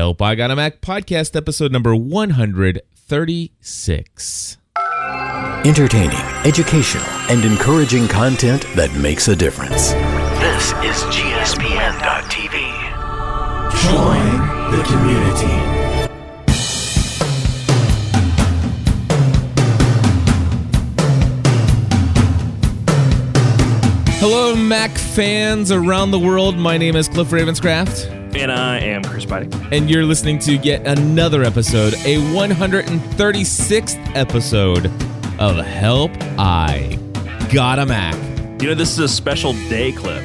Help I Got a Mac podcast episode number 136. Entertaining, educational, and encouraging content that makes a difference. This is GSPN.TV. Join the community. Hello, Mac fans around the world. My name is Cliff Ravenscraft, And I am Chris Biding. and you're listening to yet another episode, a 136th episode of Help I Got a Mac. You know, this is a special day, Cliff.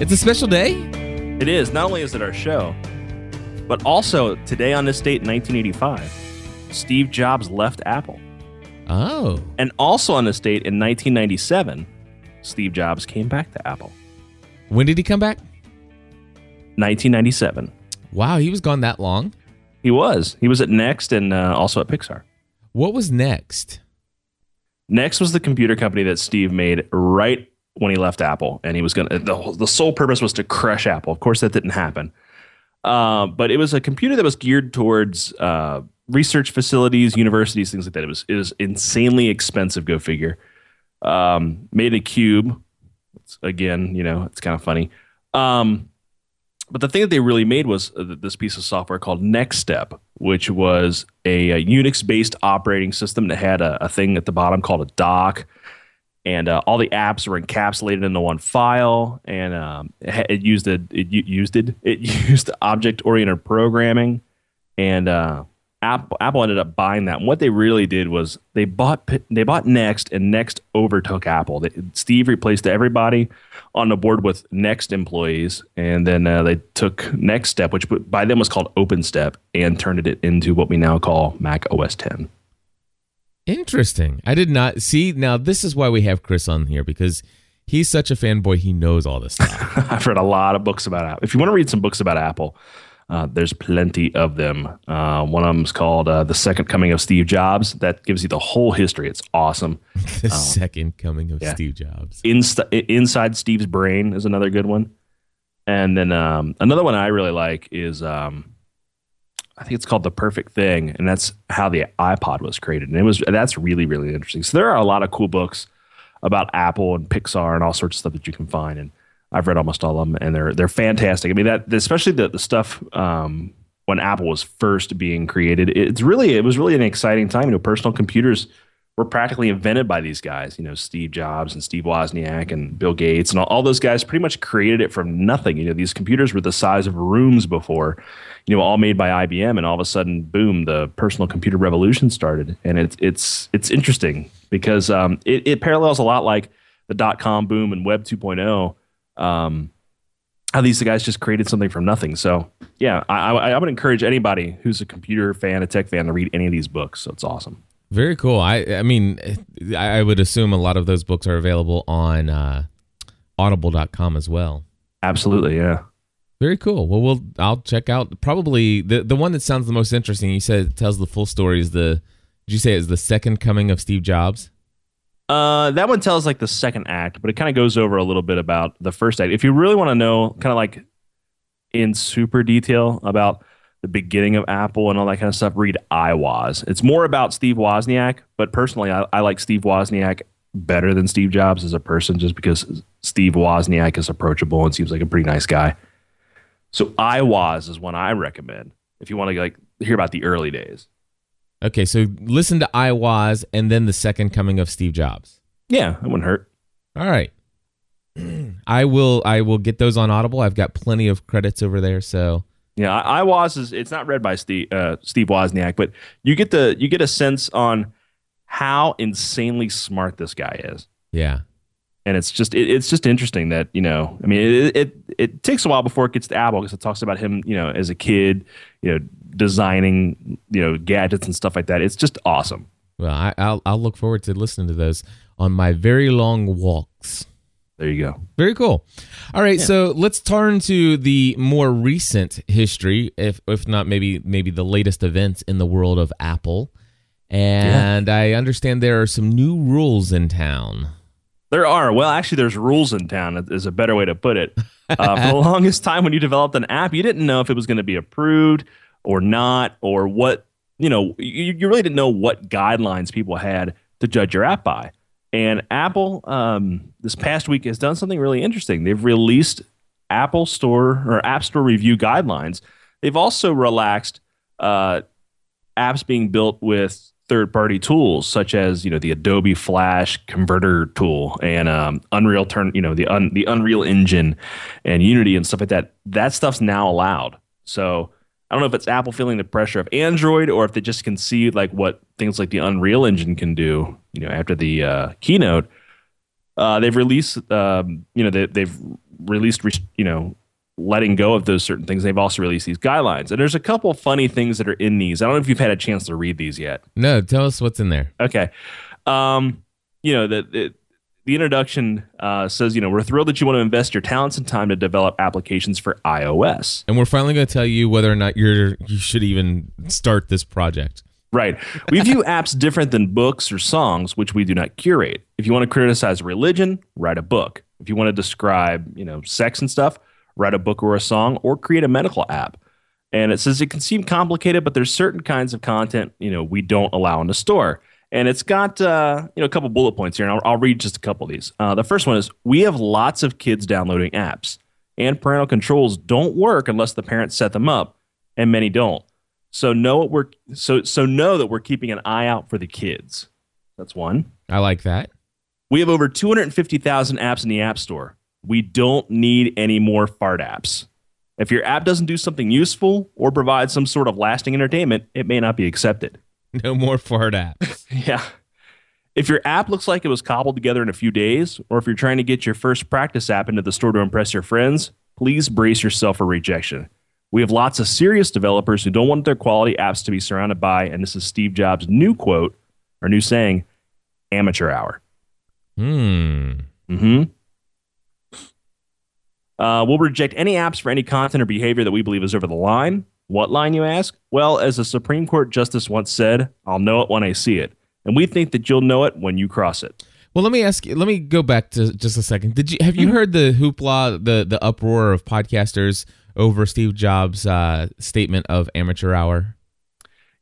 It's a special day? It is. Not only is it our show, but also today on this date in 1985, Steve Jobs left Apple. Oh. And also on this date in 1997, Steve Jobs came back to Apple. When did he come back? 1997. Wow, he was gone that long. He was. He was at Next and uh, also at Pixar. What was next? Next was the computer company that Steve made right when he left Apple, and he was gonna. The, the sole purpose was to crush Apple. Of course, that didn't happen. Uh, but it was a computer that was geared towards uh, research facilities, universities, things like that. It was it was insanely expensive. Go figure. Um, made a cube. It's, again, you know, it's kind of funny. Um, but the thing that they really made was uh, this piece of software called Next Step, which was a, a Unix-based operating system that had a, a thing at the bottom called a dock, and uh, all the apps were encapsulated into one file. And um, it, used a, it used it it used object-oriented programming, and uh, Apple, Apple ended up buying that. And what they really did was they bought they bought Next, and Next overtook Apple. They, Steve replaced everybody on the board with Next employees, and then uh, they took Next Step, which by then was called OpenStep, and turned it into what we now call Mac OS 10. Interesting. I did not see. Now, this is why we have Chris on here because he's such a fanboy. He knows all this stuff. I've read a lot of books about Apple. If you want to read some books about Apple, uh, there's plenty of them. Uh, one of them is called uh, "The Second Coming of Steve Jobs." That gives you the whole history. It's awesome. the second coming of yeah. Steve Jobs. Insta- Inside Steve's Brain is another good one. And then um, another one I really like is um, I think it's called The Perfect Thing, and that's how the iPod was created. And it was that's really really interesting. So there are a lot of cool books about Apple and Pixar and all sorts of stuff that you can find. And I've read almost all of them, and they're they're fantastic. I mean that especially the the stuff um, when Apple was first being created. It's really it was really an exciting time. You know, personal computers were practically invented by these guys. You know, Steve Jobs and Steve Wozniak and Bill Gates and all, all those guys pretty much created it from nothing. You know, these computers were the size of rooms before. You know, all made by IBM, and all of a sudden, boom, the personal computer revolution started. And it's it's it's interesting because um, it, it parallels a lot like the dot com boom and Web 2.0. Um, how these guys just created something from nothing. So yeah, I, I, I would encourage anybody who's a computer fan, a tech fan, to read any of these books. So it's awesome. Very cool. I I mean, I would assume a lot of those books are available on uh, audible.com as well. Absolutely, yeah. Very cool. Well, we'll I'll check out probably the the one that sounds the most interesting. You said it tells the full story is the did you say is the second coming of Steve Jobs? Uh, that one tells like the second act, but it kind of goes over a little bit about the first act. If you really want to know, kind of like in super detail about the beginning of Apple and all that kind of stuff, read I Was. It's more about Steve Wozniak, but personally, I, I like Steve Wozniak better than Steve Jobs as a person, just because Steve Wozniak is approachable and seems like a pretty nice guy. So I Was is one I recommend if you want to like hear about the early days. Okay, so listen to I Was and then the second coming of Steve Jobs. Yeah, it wouldn't hurt. All right. I will I will get those on Audible. I've got plenty of credits over there, so Yeah, I, I was is it's not read by Steve uh, Steve Wozniak, but you get the you get a sense on how insanely smart this guy is, yeah. and it's just it, it's just interesting that you know I mean it, it it takes a while before it gets to Apple because it talks about him you know as a kid you know designing you know gadgets and stuff like that. It's just awesome. Well, I, I'll I'll look forward to listening to those on my very long walks. There you go. Very cool. All right, so let's turn to the more recent history, if if not maybe maybe the latest events in the world of Apple. And I understand there are some new rules in town. There are. Well, actually, there's rules in town. Is a better way to put it. Uh, for the longest time, when you developed an app, you didn't know if it was going to be approved or not, or what. You know, you, you really didn't know what guidelines people had to judge your app by. And Apple, um, this past week, has done something really interesting. They've released Apple Store or App Store review guidelines. They've also relaxed uh, apps being built with third-party tools such as you know the Adobe Flash converter tool and um, Unreal turn you know the un, the Unreal Engine and Unity and stuff like that. That stuff's now allowed. So I don't know if it's Apple feeling the pressure of Android or if they just can see like what things like the Unreal Engine can do. You know, after the uh, keynote, uh, they've released um, you know they, they've released you know letting go of those certain things. They've also released these guidelines, and there's a couple funny things that are in these. I don't know if you've had a chance to read these yet. No, tell us what's in there. Okay, um, you know the, the introduction uh, says, you know, we're thrilled that you want to invest your talents and time to develop applications for iOS. And we're finally going to tell you whether or not you're you should even start this project. Right. We view apps different than books or songs, which we do not curate. If you want to criticize religion, write a book. If you want to describe, you know, sex and stuff, write a book or a song, or create a medical app. And it says it can seem complicated, but there's certain kinds of content, you know, we don't allow in the store. And it's got uh, you know a couple bullet points here, and I'll, I'll read just a couple of these. Uh, the first one is we have lots of kids downloading apps, and parental controls don't work unless the parents set them up, and many don't. So know what we're so so know that we're keeping an eye out for the kids. That's one. I like that. We have over 250,000 apps in the App Store. We don't need any more fart apps. If your app doesn't do something useful or provide some sort of lasting entertainment, it may not be accepted. No more fart apps. yeah. If your app looks like it was cobbled together in a few days, or if you're trying to get your first practice app into the store to impress your friends, please brace yourself for rejection. We have lots of serious developers who don't want their quality apps to be surrounded by, and this is Steve Jobs' new quote or new saying, amateur hour. Hmm. Mm-hmm. Uh, we'll reject any apps for any content or behavior that we believe is over the line. What line, you ask? Well, as a Supreme Court justice once said, I'll know it when I see it. And we think that you'll know it when you cross it. Well, let me ask you. Let me go back to just a second. Did you have you Mm-hmm. heard the hoopla, the the uproar of podcasters over Steve Jobs' uh, statement of amateur hour?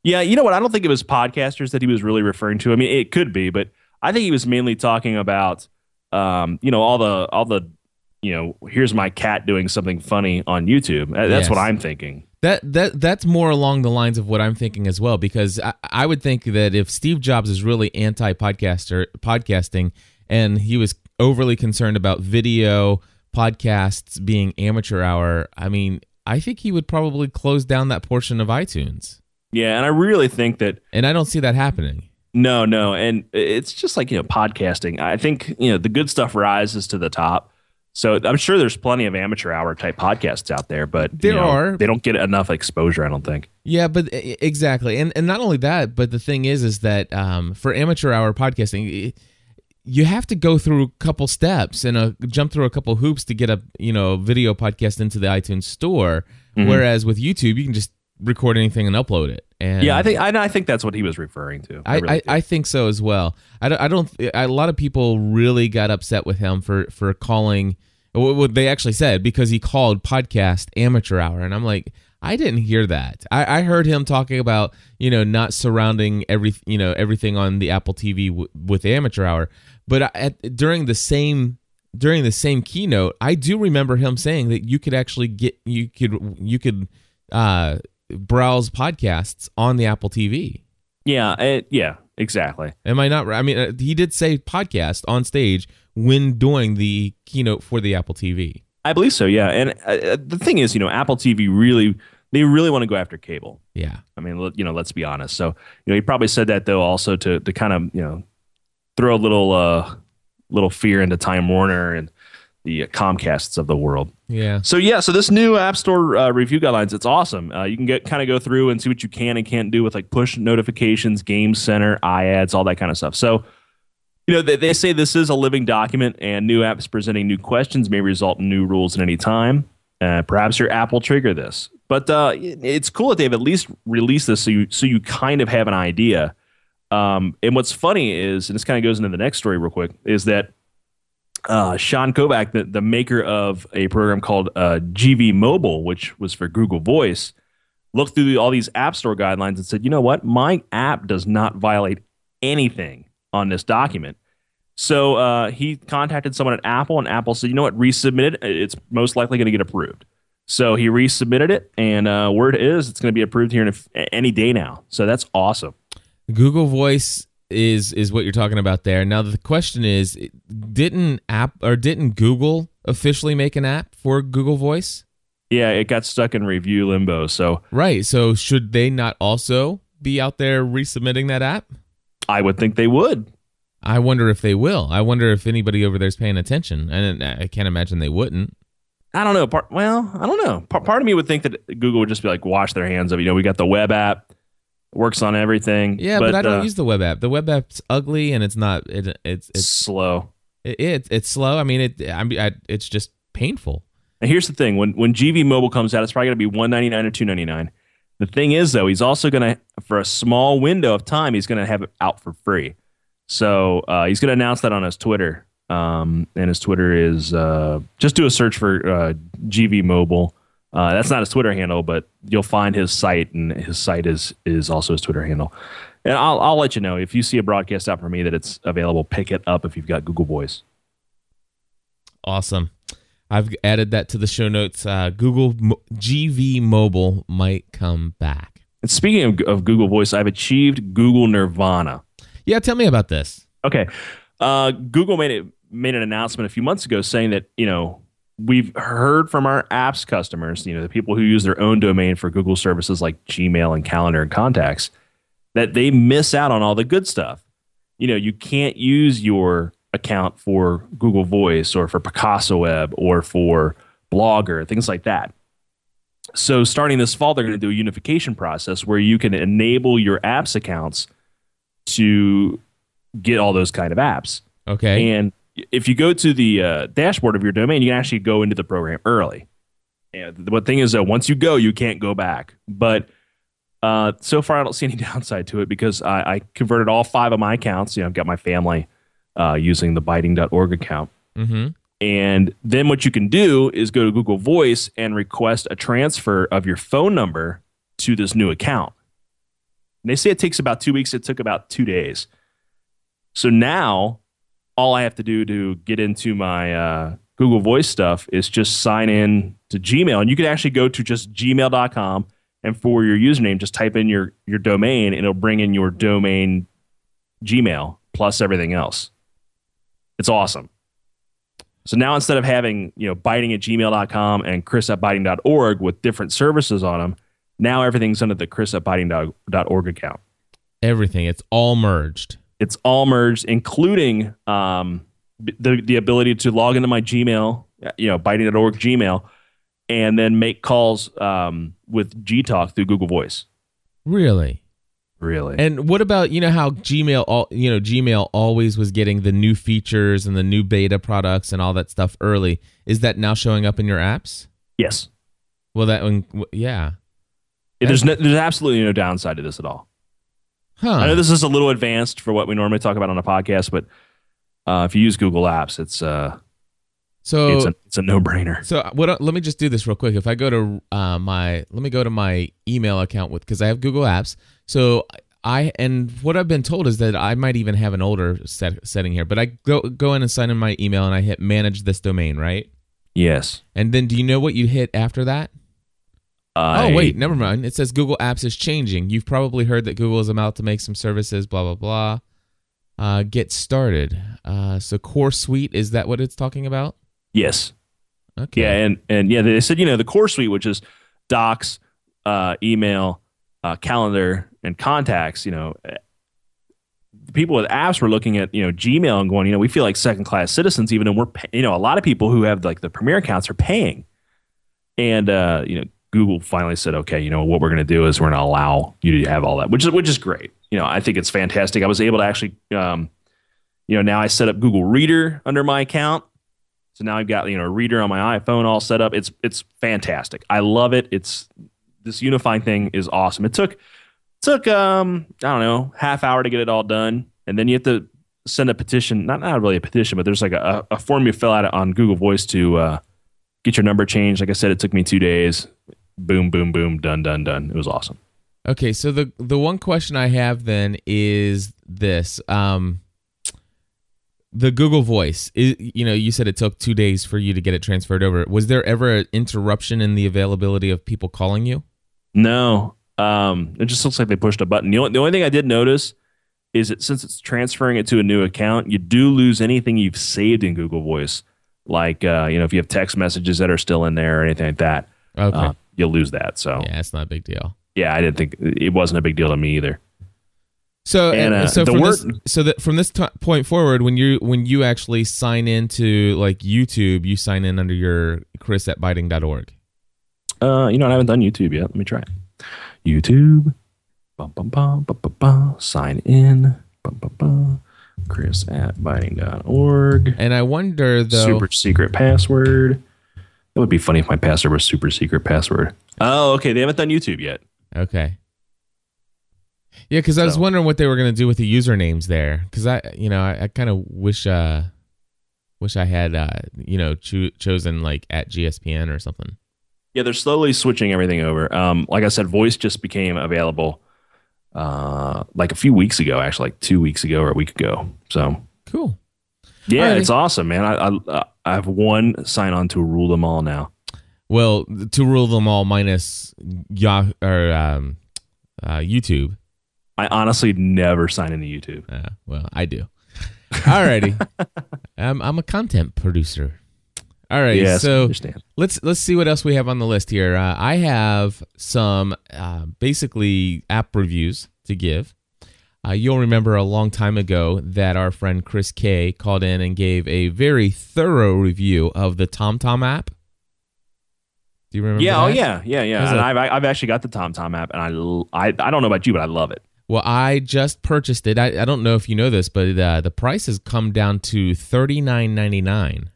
Yeah, you know what? I don't think it was podcasters that he was really referring to. I mean, it could be, but I think he was mainly talking about, um, you know, all the all the, you know, here's my cat doing something funny on YouTube. That's Yes. what I'm thinking. That that that's more along the lines of what I'm thinking as well, because I, I would think that if Steve Jobs is really anti podcaster podcasting and he was overly concerned about video podcasts being amateur hour, I mean, I think he would probably close down that portion of iTunes. Yeah, and I really think that And I don't see that happening. No, no, and it's just like you know podcasting. I think you know the good stuff rises to the top. So I'm sure there's plenty of amateur hour type podcasts out there, but you There know, are. They don't get enough exposure. I don't think. Yeah, but exactly, and and not only that, but the thing is, is that um, for amateur hour podcasting, you have to go through a couple steps and a, jump through a couple hoops to get a you know video podcast into the iTunes store. Mm-hmm. Whereas with YouTube, you can just record anything and upload it. And Yeah, I think I, I think that's what he was referring to. I, really I, do. I think so as well. I don't, I don't. A lot of people really got upset with him for for calling. What they actually said because he called podcast amateur hour, and I'm like, I didn't hear that. I, I heard him talking about you know not surrounding every you know everything on the Apple TV w- with amateur hour, but at, during the same during the same keynote, I do remember him saying that you could actually get you could you could uh, browse podcasts on the Apple TV. yeah, it, yeah, exactly. Am I not right? I mean, uh, he did say podcast on stage when doing the keynote for the Apple TV. I believe so. Yeah, and uh, the thing is, you know, Apple TV really they really want to go after cable. Yeah. I mean, you know, let's be honest. So, you know, he probably said that though also to to kind of you know throw a little uh little fear into Time Warner and the Comcasts of the world. Yeah. So yeah, so this new App Store uh, review guidelines, it's awesome. Uh, you can get kind of go through and see what you can and can't do with like push notifications, Game Center, iAds, all that kind of stuff. So, you know, they, they say this is a living document, and new apps presenting new questions may result in new rules at any time. Uh, perhaps your app will trigger this, but uh, it- it's cool that they've at least released this so you so you kind of have an idea. Um, and what's funny is, and this kind of goes into the next story real quick, is that uh, Sean Kovacs, the, the maker of a program called uh, GV Mobile, which was for Google Voice, looked through all these App Store guidelines and said, you know what? My app does not violate anything on this document. So uh, he contacted someone at Apple, and Apple said, you know what? Resubmit it. It's most likely going to get approved. So he resubmitted it, and uh, word is it's going to be approved here in a, any day now. So that's awesome. Google Voice is is what you're talking about there. Now the question is, didn't app or didn't Google officially make an app for Google Voice? Yeah, it got stuck in review limbo. So Right. So should they not also be out there resubmitting that app? I would think they would. I wonder if they will. I wonder if anybody over there is paying attention. And I can't imagine they wouldn't. I don't know. Part, well, I don't know. Part, part of me would think that Google would just be like, wash their hands of. You know, we got the web app, works on everything. Yeah, but, I don't uh, use the web app. The web app's ugly and it's not. It, it's it's slow. it, it it's slow. I mean, it. I, I it's just painful. And here's the thing: when when GV Mobile comes out, it's probably going to be one ninety nine or two ninety nine. The thing is, though, he's also going to, for a small window of time, he's going to have it out for free. So uh, he's going to announce that on his Twitter. Um, and his Twitter is uh, just do a search for uh, GV Mobile. Uh, that's not his Twitter handle, but you'll find his site, and his site is is also his Twitter handle. And I'll I'll let you know if you see a broadcast out for me that it's available. Pick it up if you've got Google Voice. Awesome. I've added that to the show notes. Uh, Google Mo- GV Mobile might come back. And speaking of, of Google Voice, I've achieved Google Nirvana. Yeah, tell me about this. Okay. Uh, Google made it made an announcement a few months ago saying that you know we've heard from our apps customers, you know, the people who use their own domain for Google services like Gmail and Calendar and Contacts, that they miss out on all the good stuff. You know, you can't use your account for Google Voice or for Picasa Web or for Blogger, things like that. So, starting this fall, they're going to do a unification process where you can enable your apps accounts to get all those kind of apps. Okay. And if you go to the uh, dashboard of your domain, you can actually go into the program early. And the thing is, though, once you go, you can't go back. But uh, so far, I don't see any downside to it because I, I converted all five of my accounts. You know, I've got my family uh, using the biting.org account. mm-hmm. And then what you can do is go to Google Voice and request a transfer of your phone number to this new account. And they say it takes about two weeks. It took about two days. So now all I have to do to get into my uh, Google Voice stuff is just sign in to Gmail. And you can actually go to just gmail.com and for your username, just type in your, your domain and it'll bring in your domain Gmail plus everything else. It's awesome. So now instead of having, you know, biting at gmail.com and chris at biting.org with different services on them, now everything's under the chris at biting.org account. Everything. It's all merged. It's all merged, including um, the, the ability to log into my Gmail, you know, biting.org Gmail, and then make calls um, with Gtalk through Google Voice. Really. Really? And what about you know how Gmail all you know Gmail always was getting the new features and the new beta products and all that stuff early. Is that now showing up in your apps? yes. Well, that one, yeah. There's, no, there's absolutely no downside to this at all. Huh. I know this is a little advanced for what we normally talk about on a podcast, but uh, if you use Google Apps, it's uh, so it's a it's a no brainer. So what? Let me just do this real quick. If I go to uh, my, let me go to my email account with because I have Google Apps. So I and what I've been told is that I might even have an older set, setting here. But I go go in and sign in my email and I hit manage this domain, right? Yes. And then do you know what you hit after that? I- oh wait, never mind. It says Google Apps is changing. You've probably heard that Google is about to make some services. Blah blah blah. Uh, get started. Uh, so Core Suite is that what it's talking about? Yes. Okay. Yeah, and and yeah, they said you know the core suite, which is Docs, uh, email, uh, calendar, and contacts. You know, eh, people with apps were looking at you know Gmail and going, you know, we feel like second class citizens, even though we're pay- you know a lot of people who have like the premier accounts are paying, and uh, you know Google finally said, okay, you know what we're going to do is we're going to allow you to have all that, which is which is great. You know, I think it's fantastic. I was able to actually, um, you know, now I set up Google Reader under my account. So now I've got you know reader on my iPhone all set up. It's it's fantastic. I love it. It's this unifying thing is awesome. It took took um I don't know half hour to get it all done, and then you have to send a petition. Not not really a petition, but there's like a, a form you fill out on Google Voice to uh, get your number changed. Like I said, it took me two days. Boom, boom, boom, done, done, done. It was awesome. Okay, so the the one question I have then is this: um, the Google Voice. Is, you know, you said it took two days for you to get it transferred over. Was there ever an interruption in the availability of people calling you? No, um, it just looks like they pushed a button. The only, the only thing I did notice is that since it's transferring it to a new account, you do lose anything you've saved in Google Voice, like uh, you know if you have text messages that are still in there or anything like that. Okay, uh, you'll lose that. So yeah, it's not a big deal. yeah, I didn't think it wasn't a big deal to me either. So And, uh, so from word- this, so that from this t- point forward, when you when you actually sign into like YouTube, you sign in under your Chris at biting.org. Uh, you know, I haven't done YouTube yet. Let me try it. YouTube. Bum, bum, bum, bum, bum, bum. Sign in. Bum, bum, bum. Chris at biting.org. And I wonder though. Super secret password. That would be funny if my password was super secret password. Oh, okay. They haven't done YouTube yet. Okay. Yeah, because I was So- wondering what they were gonna do with the usernames there. Because I, you know, I, I kind of wish, uh, wish I had, uh, you know, cho- chosen like at GSPN or something. Yeah, they're slowly switching everything over. Um, like I said, voice just became available uh, like a few weeks ago, actually, like two weeks ago or a week ago. So Cool. Yeah, Alrighty. it's awesome, man. I, I I have one sign on to rule them all now. Well, to rule them all minus Yah or um, uh, YouTube. I honestly never sign into YouTube. Uh, well, I do. Alrighty. I'm I'm a content producer. All right, yes, so understand. let's let's see what else we have on the list here. Uh, I have some uh, basically app reviews to give. Uh, you'll remember a long time ago that our friend Chris K called in and gave a very thorough review of the TomTom app. Do you remember? Yeah, oh yeah, yeah, yeah. And a- I've I've actually got the TomTom app, and I, I I don't know about you, but I love it. Well, I just purchased it. I, I don't know if you know this, but uh, the price has come down to thirty nine ninety nine.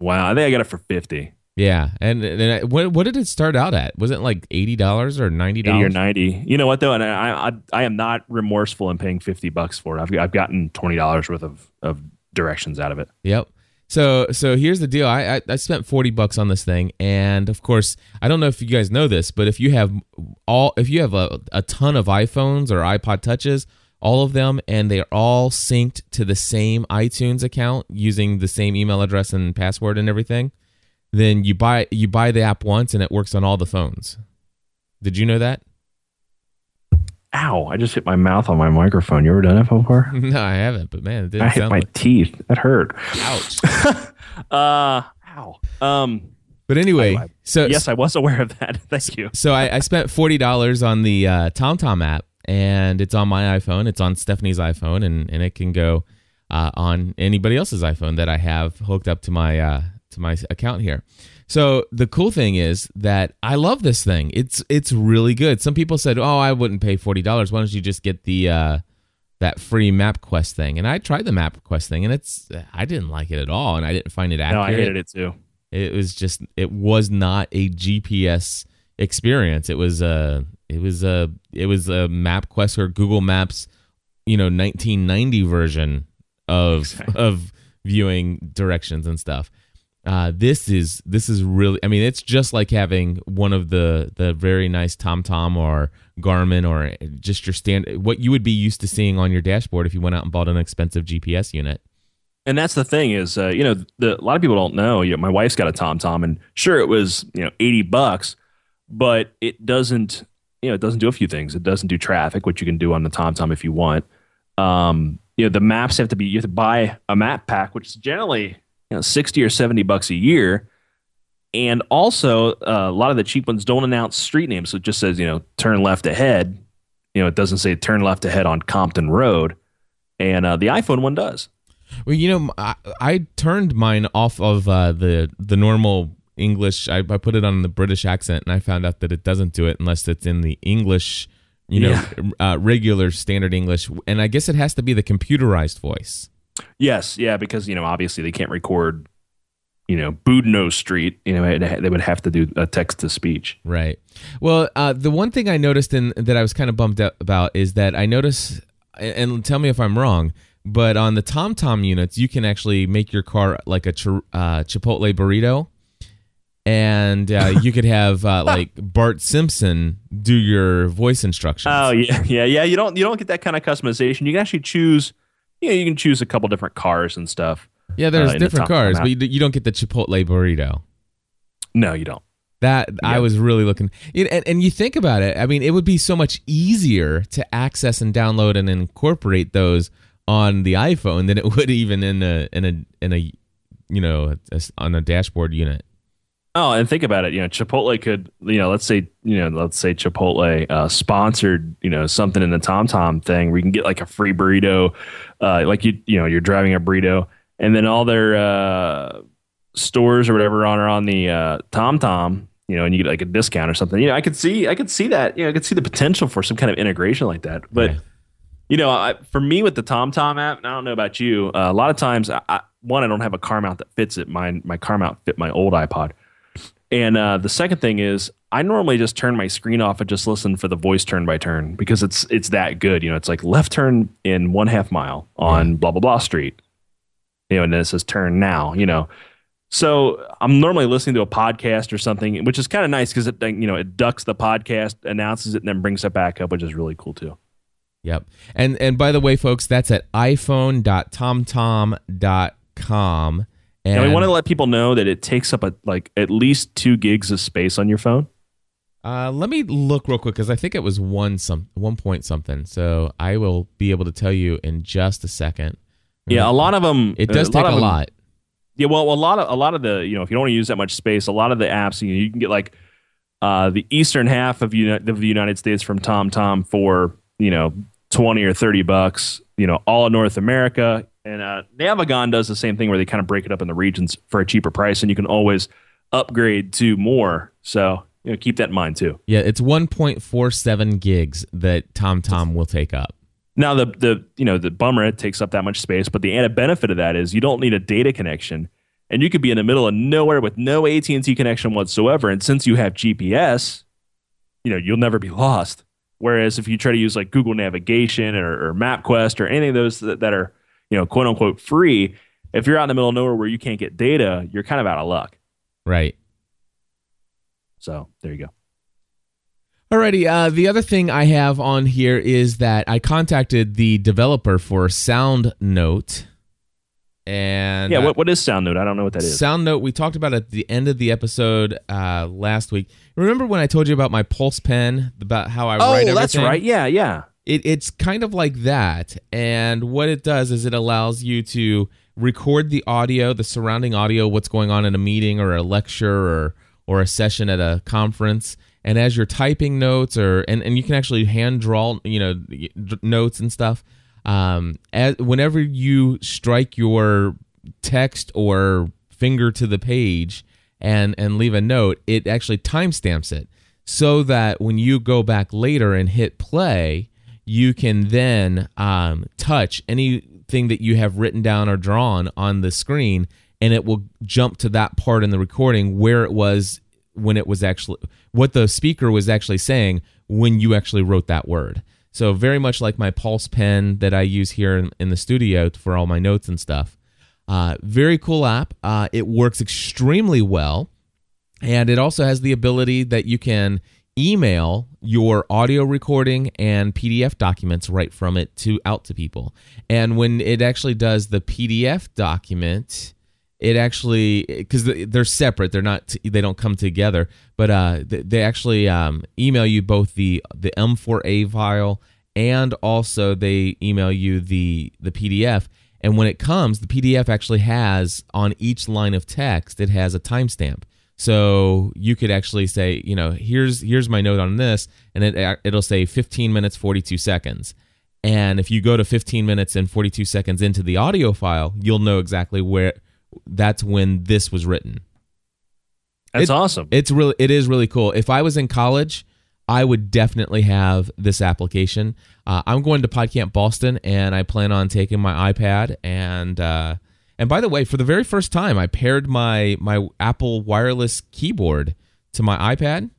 Wow, I think I got it for fifty. Yeah, and, and what what did it start out at? Was it like eighty dollars or ninety 80 or dollars? 90 you know what though and I, I i am not remorseful in paying 50 bucks for it i've, I've gotten $20 worth of, of directions out of it Yep. So so here's the deal. I, I I spent forty bucks on this thing, and of course, I don't know if you guys know this, but if you have all if you have a, a ton of iPhones or iPod touches, all of them, and they're all synced to the same iTunes account using the same email address and password and everything, then you buy you buy the app once and it works on all the phones. Did you know that? ow i just hit my mouth on my microphone you ever done that before no, I haven't. But man, it i hit my like teeth that hurt ouch. uh ow um But anyway, I- so yes i was aware of that thank you So I, I spent forty dollars on the uh, TomTom app, and it's on my iPhone. It's on Stephanie's iPhone, and, and it can go uh, on anybody else's iPhone that I have hooked up to my uh, to my account here. So the cool thing is that I love this thing. It's it's really good. Some people said, "Oh, I wouldn't pay forty dollars. Why don't you just get the uh, that free MapQuest thing?" And I tried the MapQuest thing, and it's I didn't like it at all, and I didn't find it accurate. no i hated it too It was just it was not a GPS experience. It was a it was a it was a MapQuest or Google Maps, you know, 1990 version of of viewing directions and stuff. Uh, this is this is really I mean it's just like having one of the the very nice TomTom or Garmin or just your stand what you would be used to seeing on your dashboard if you went out and bought an expensive GPS unit. and that's the thing is uh, you know the, a lot of people don't know you know my wife's got a TomTom and sure it was you know 80 bucks but it doesn't you know it doesn't do a few things it doesn't do traffic which you can do on the TomTom if you want um, you know the maps have to be you have to buy a map pack which is generally you know 60 or 70 bucks a year and also uh, a lot of the cheap ones don't announce street names so it just says you know turn left ahead you know it doesn't say turn left ahead on Compton Road and uh, the iPhone one does Well, you know, I, I turned mine off of uh, the the normal English. I, I put it on the British accent, and I found out that it doesn't do it unless it's in the English, you know, uh, regular standard English. And I guess it has to be the computerized voice. Yes, yeah, because you know obviously they can't record, you know, Boudno Street. You know, they they would have to do a text to speech. Right. Well, uh, the one thing I noticed in that I was kind of bummed out about is that I noticed, and tell me if I'm wrong, but on the TomTom units, you can actually make your car like a uh, Chipotle burrito, and uh, you could have uh, like Bart Simpson do your voice instructions. Oh yeah, yeah, yeah. You don't you don't get that kind of customization. You can actually choose. You know, you can choose a couple different cars and stuff. yeah, there's uh, in the different cars, but you, you don't get the Chipotle burrito. No, you don't. That I was really looking, it, and, and you think about it. I mean, it would be so much easier to access and download and incorporate those on the iPhone than it would even in a in a in a you know a- on a dashboard unit. Oh, and think about it. You know, Chipotle could, you know, let's say, you know, let's say Chipotle uh, sponsored, you know, something in the TomTom thing where you can get like a free burrito, uh, like you, you know, you're driving a burrito, and then all their uh, stores or whatever on are on the uh, TomTom, you know, and you get like a discount or something. You know, I could see, I could see that. You know, I could see the potential for some kind of integration like that. But Yeah. you know, I, for me with the TomTom app, and I don't know about you, uh, a lot of times, I, I, one, I don't have a car mount that fits it. My my car mount fit my old iPod. And uh, the second thing is, I normally just turn my screen off and just listen for the voice turn by turn because it's it's that good. You know, it's like left turn in one half mile on blah blah blah street. You know, and then it says turn now. You know, so I'm normally listening to a podcast or something, which is kind of nice because it you know it ducks the podcast, announces it, and then brings it back up, which is really cool too. Yep. And and by the way, folks, that's at iphone.tomtom.com. And we want to let people know that it takes up a like at least two gigs of space on your phone. Uh, let me look real quick because I think it was one some one point something. So I will be able to tell you in just a second. Yeah, a lot of them. It does take a of 'em- lot. Yeah, well, a lot of a lot of the you know if you don't want to use that much space, a lot of the apps you, know, you can get like uh, the eastern half of, uni- of the United States from TomTom for you know twenty or thirty bucks. You know, all of North America, and uh, Navigon does the same thing where they kind of break it up in the regions for a cheaper price, and you can always upgrade to more. So you know, keep that in mind too. Yeah, it's 1.47 gigs that TomTom will take up. Now the the you know the bummer it takes up that much space, but the added benefit of that is you don't need a data connection, and you could be in the middle of nowhere with no AT and T connection whatsoever. And since you have GPS, you know you'll never be lost. Whereas if you try to use like Google Navigation or, or MapQuest or any of those that, that are you know quote unquote free, if you're out in the middle of nowhere where you can't get data, you're kind of out of luck. Right. So there you go. Alrighty. Uh, the other thing I have on here is that I contacted the developer for SoundNote, and Yeah, what, what is SoundNote? I don't know what that is. SoundNote we talked about at the end of the episode uh, last week. Remember when I told you about my Pulse pen, about how I write oh, that's right. Yeah, yeah. It, it's kind of like that. And what it does is it allows you to record the audio, the surrounding audio, what's going on in a meeting or a lecture or or a session at a conference. And as you're typing notes or and, and you can actually hand draw, you know, notes and stuff. Um, as, whenever you strike your text or finger to the page and and leave a note, it actually timestamps it so that when you go back later and hit play, you can then um, touch anything that you have written down or drawn on the screen, and it will jump to that part in the recording where it was when it was actually what the speaker was actually saying when you actually wrote that word. So very much like my Pulse pen that I use here in, in the studio for all my notes and stuff. Uh, very cool app. Uh, it works extremely well. And it also has the ability that you can email your audio recording and PDF documents right from it to out to people. And when it actually does the PDF document, it actually because they're separate, they're not they don't come together, but uh, they, actually um, email you both the the M4A file and also they email you the the PDF. And when it comes, the PDF actually has on each line of text, it has a timestamp. So you could actually say, you know, here's here's my note on this, and it it'll say 15 minutes 42 seconds. And if you go to 15 minutes and 42 seconds into the audio file, you'll know exactly where that's when this was written. That's It- awesome. It's really it is really cool. If I was in college, I would definitely have this application. Uh, I'm going to PodCamp Boston, and I plan on taking my iPad and uh, and by the way, for the very first time, I paired my my Apple wireless keyboard to my iPad,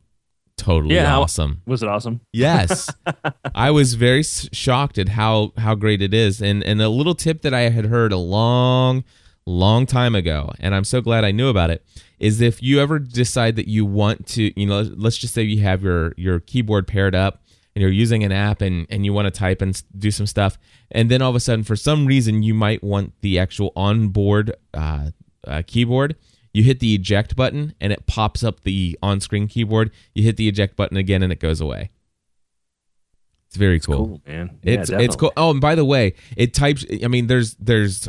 totally Yeah, awesome. Was it awesome? Yes, I was very shocked at how how great it is, and and a little tip that I had heard a long, long time ago, and I'm so glad I knew about it. Is if you ever decide that you want to, you know, let's just say you have your your keyboard paired up and you're using an app and and you want to type and do some stuff, and then all of a sudden for some reason you might want the actual onboard uh, uh, keyboard. You hit the eject button and it pops up the on-screen keyboard. You hit the eject button again and it goes away. It's very cool, Cool, man. Yeah, it's it's cool. Oh and by the way it types i mean there's there's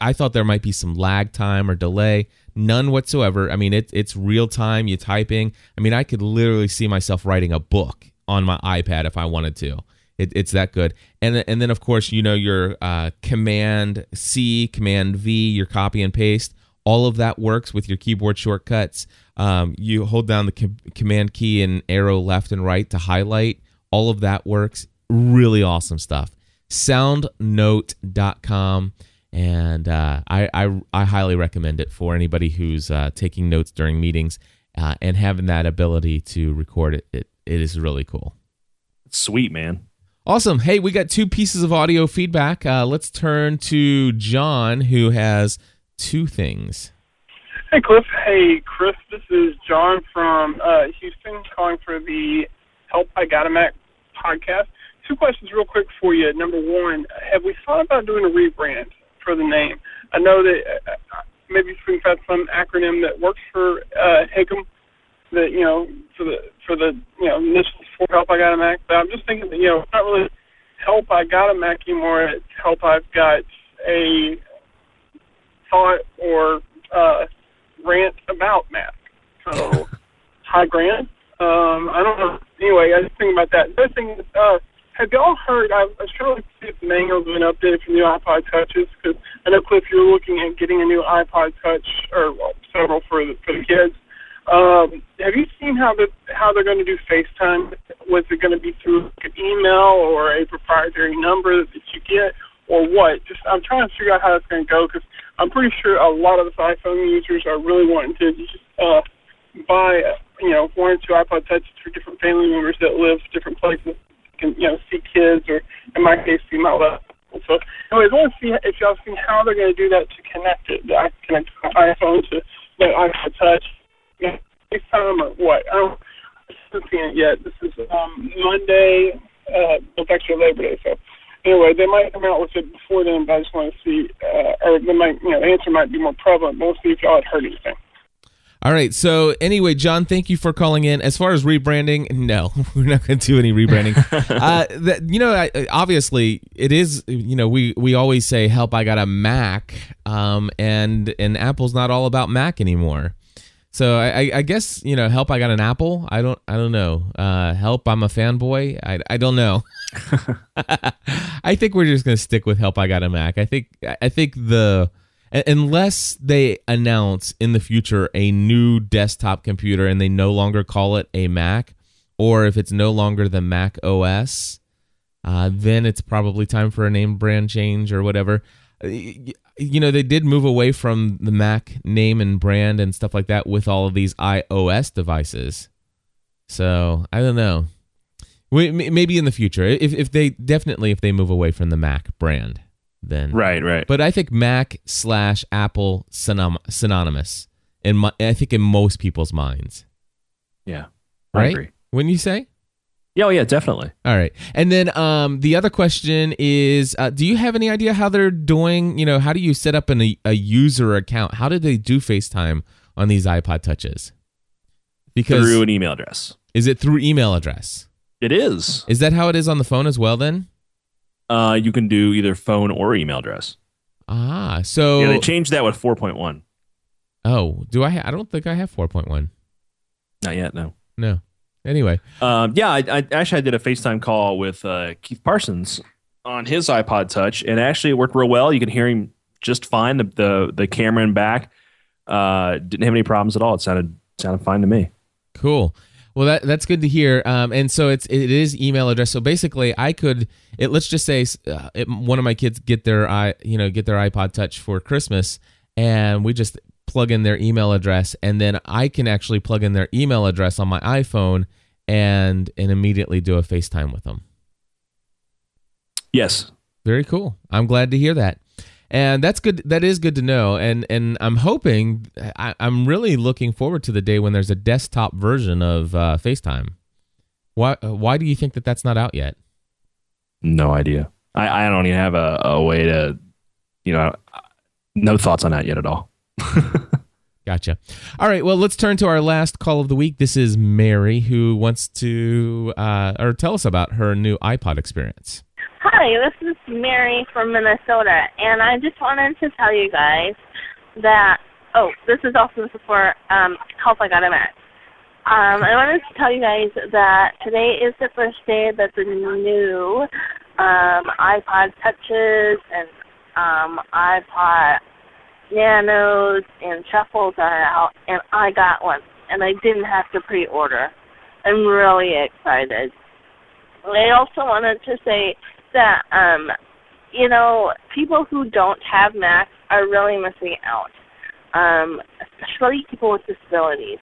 i thought there might be some lag time or delay. None whatsoever. I mean it, it's real time You're typing. I mean i could literally see myself writing a book on my ipad if i wanted to. It, it's that good. And and then of course you know your uh, command c command v your copy and paste all of that works with your keyboard shortcuts. Um, you hold down the com- command key and arrow left and right to highlight. All of that works. Really awesome stuff. Soundnote.com and uh, I, I i highly recommend it for anybody who's uh, taking notes during meetings uh, and having that ability to record it, it it is really cool Sweet, man. Awesome. Hey, we got two pieces of audio feedback. Uh, let's turn to John, who has two things. Hey, Cliff. Hey, Chris. This is John from uh, Houston calling for the Help I Got a Mac podcast. Two questions, real quick, for you. Number one, have we thought about doing a rebrand for the name? I know that uh, maybe we can find some acronym that works for uh, HICM, that you know, for the for the you know initials for Help I Got a Mac. But I'm just thinking that you know, it's not really Help I Got a Mac anymore. It's Help I've Got a thought or uh, rant about Mac. So, high grand. Um, I don't know. Anyway, I was thinking about that. The other thing is, uh, have y'all heard? I, I was trying to see if the manual's been updated for new iPod touches because I know Cliff, you were looking at getting a new iPod touch or well, several for the for the kids. Um, have you seen how the how they're going to do FaceTime? Was it going to be through an email or a proprietary number that you get, or what? Just I'm trying to figure out how that's going to go because I'm pretty sure a lot of us iPhone users are really wanting to just uh, buy you know one or two iPod touches for different family members that live different places. Can you know see kids or in my case see my love. So, anyways, I want to see if y'all seen how they're going to do that to connect it. I connect iPhone to the iPod Touch. You know, FaceTime or what? I don't. I haven't seen it yet. This is um, Monday. Uh, it's actually Labor Day, so anyway, they might come out with it before then. But I just want to see, uh, or they might, you know, the answer might be more prevalent. But we'll see if y'all had heard anything. All right. So anyway, John, thank you for calling in. As far as rebranding, no, we're not going to do any rebranding. uh, that, you know, I, obviously, it is. You know, we we always say, "Help, I got a Mac," um, and and Apple's not all about Mac anymore. So I, I- guess you know, help. I got an Apple. I don't. I don't know. Uh, help. I'm a fanboy. I, I don't know. I think we're just gonna stick with help. I got a Mac. I think. I think the unless they announce in the future a new desktop computer and they no longer call it a Mac, or if it's no longer the Mac OS, uh, then it's probably time for a name brand change or whatever. You know, they did move away from the Mac name and brand and stuff like that with all of these iOS devices. So I don't know. We- Maybe in the future, if if they definitely if they move away from the Mac brand, then Right, right. But I think Mac slash Apple synonym, synonymous in my, I think in most people's minds, yeah. I right? agree. Wouldn't you say? Yeah, oh, yeah, definitely. All right. And then um, the other question is uh, Do you have any idea how they're doing? You know, how do you set up an, a user account? How did they do FaceTime on these iPod Touches? Because Through an email address. is it through email address? It is. Is that how it is on the phone as well then? Uh, you can do either phone or email address. Ah, so. Yeah, they changed that with 4.1. oh, do I? Ha- I don't think I have 4.1. Not yet, no. No. Anyway. Um, yeah, I, I actually I did a FaceTime call with uh, Keith Parsons on his iPod Touch, and actually it worked real well. You can hear him just fine. The the, the camera in back uh, didn't have any problems at all. It sounded sounded fine to me. Cool. Well, that that's good to hear. Um, and so it's it is email address. So basically, I could it. Let's just say uh, it, one of my kids get their i you know get their iPod Touch for Christmas, and we just plug in their email address, and then I can actually plug in their email address on my iPhone, and and immediately do a FaceTime with them. Yes. Very cool. I'm glad to hear that. And that's good. That is good to know. And and I'm hoping. I, I'm really looking forward to the day when there's a desktop version of uh, FaceTime. Why Why do you think that that's not out yet? No idea. I, I don't even have a, a way to, you know, no thoughts on that yet at all. Gotcha. All right. Well, let's turn to our last call of the week. This is Mary who wants to uh, or tell us about her new iPod experience. Hi, this is Mary from Minnesota, and I just wanted to tell you guys that. Oh, this is also for um, Help I Got a Mac. Um, I wanted to tell you guys that today is the first day that the new um, iPod Touches and um, iPod Nanos and Shuffles are out, and I got one, and I didn't have to pre-order. I'm really excited. I also wanted to say that um, you know people who don't have Macs are really missing out, um, especially people with disabilities,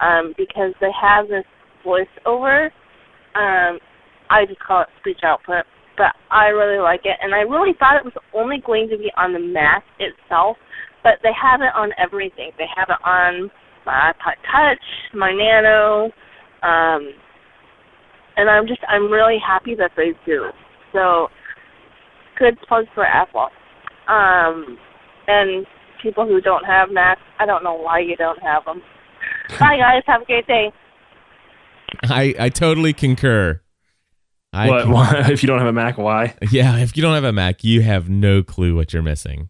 um, because they have this voiceover. Um, I just call it speech output, but I really like it, and I really thought it was only going to be on the Mac itself, but they have it on everything. They have it on my iPod Touch, my Nano, um, and I'm just I'm really happy that they do. So good plug for Apple. Um, and people who don't have Macs, I don't know why you don't have them. Bye guys, have a great day. I I totally concur. I what, why, if you don't have a Mac, why? Yeah, if you don't have a Mac, you have no clue what you're missing.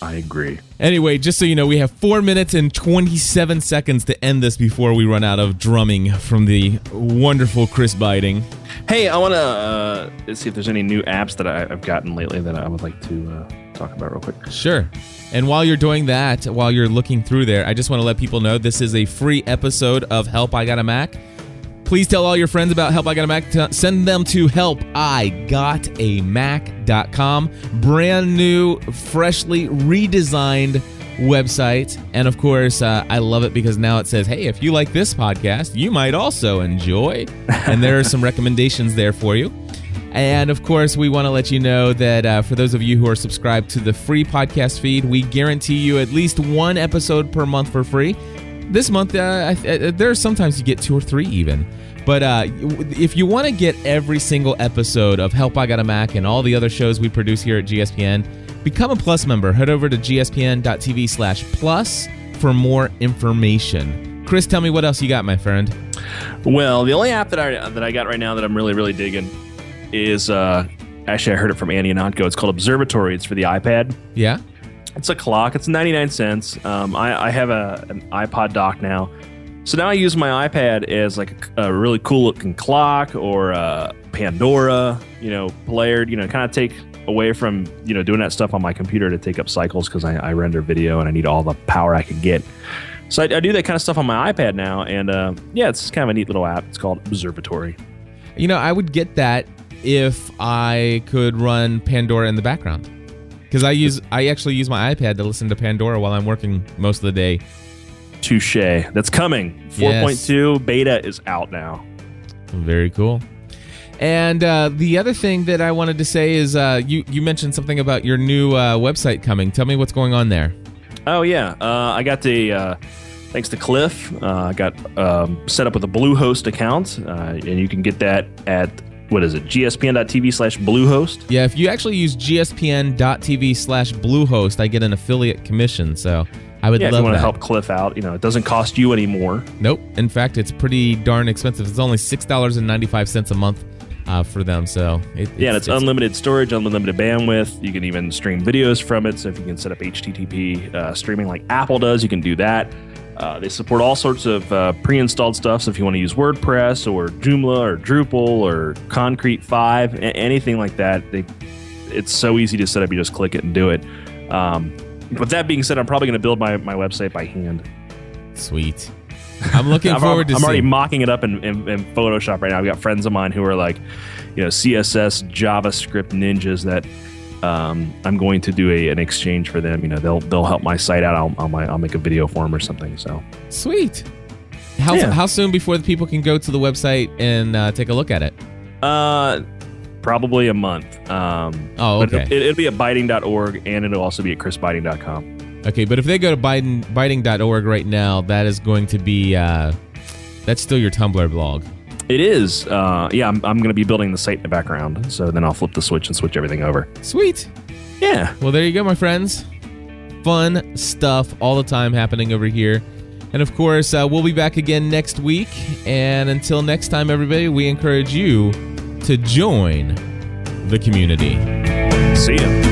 I agree. Anyway, just so you know, we have four minutes and 27 seconds to end this before we run out of drumming from the wonderful Chris Biting. Hey, I want to uh, see if there's any new apps that I, I've gotten lately that I would like to uh, talk about real quick. Sure. And while you're doing that, while you're looking through there, I just want to let people know this is a free episode of Help I Got a Mac. Please tell all your friends about Help I Got a Mac. Send them to help i got a helpigotamac.com. Brand new, freshly redesigned website. And of course, uh, I love it because now it says, hey, if you like this podcast, you might also enjoy. And there are some recommendations there for you. And of course, we want to let you know that uh, for those of you who are subscribed to the free podcast feed, we guarantee you at least one episode per month for free. This month, uh, I, uh, there are sometimes you get two or three even. But uh, if you want to get every single episode of Help I Got a Mac and all the other shows we produce here at GSPN, become a Plus member. Head over to gspn.tv slash plus for more information. Chris, tell me what else you got, my friend. Well, the only app that I that I got right now that I'm really really digging is uh, actually I heard it from Andy Ihnatko. It's called Observatory. It's for the iPad. Yeah? It's a clock. It's 99 cents. Um, I, I have a an iPod dock now, so now I use my iPad as like a, a really cool looking clock or a Pandora, you know, player. You know, kind of take away from you know doing that stuff on my computer to take up cycles because I, I render video and I need all the power I can get. So I, I do that kind of stuff on my iPad now, and uh, yeah, it's kind of a neat little app. It's called Observatory. You know, I would get that if I could run Pandora in the background. Because I use, I actually use my iPad to listen to Pandora while I'm working most of the day. Touche. That's coming. Yes. 4.2 beta is out now. Very cool. And uh, the other thing that I wanted to say is, uh, you you mentioned something about your new uh, website coming. Tell me what's going on there. Oh yeah, uh, I got the uh, thanks to Cliff. Uh, I got um, set up with a Bluehost account, uh, and you can get that at what is it? gspn.tv slash Bluehost. Yeah, if you actually use gspn.tv slash Bluehost, I get an affiliate commission. So I would Yeah, if you love want that. to help Cliff out, you know, it doesn't cost you anymore. Nope. In fact, it's pretty darn expensive. It's only six dollars and ninety five cents a month uh, for them. So it, Yeah, and it's, unlimited storage, unlimited bandwidth. You can even stream videos from it. So if you can set up HTTP uh, streaming like Apple does, you can do that. Uh, they support all sorts of uh, pre-installed stuff. So if you want to use WordPress or Joomla or Drupal or Concrete Five, a- anything like that, they, it's so easy to set up. You just click it and do it. Um, with that being said, I'm probably going to build my, my website by hand. sweet. I'm looking I'm, forward to I'm already mocking it up in, in, in Photoshop right now. I've got friends of mine who are like, you know, CSS, JavaScript ninjas that um, I'm going to do a, an exchange for them. You know, they'll they'll help my site out. I'll, I'll, I'll make a video for them or something. So Sweet. How Yeah. how soon before the people can go to the website and uh, take a look at it? Uh, probably a month. Um, Oh, but okay. It, it'll be at biting.org and it'll also be at chrisbiting.com. Okay, but if they go to Biden, biting.org right now, that is going to be uh, that's still your Tumblr blog. It is. Uh, yeah, I'm, I'm going to be building the site in the background. So then I'll flip the switch and switch everything over. Sweet. Yeah. Well, there you go, my friends. Fun stuff all the time happening over here. And of course, uh, we'll be back again next week. And until next time, everybody, we encourage you to join the community. See ya.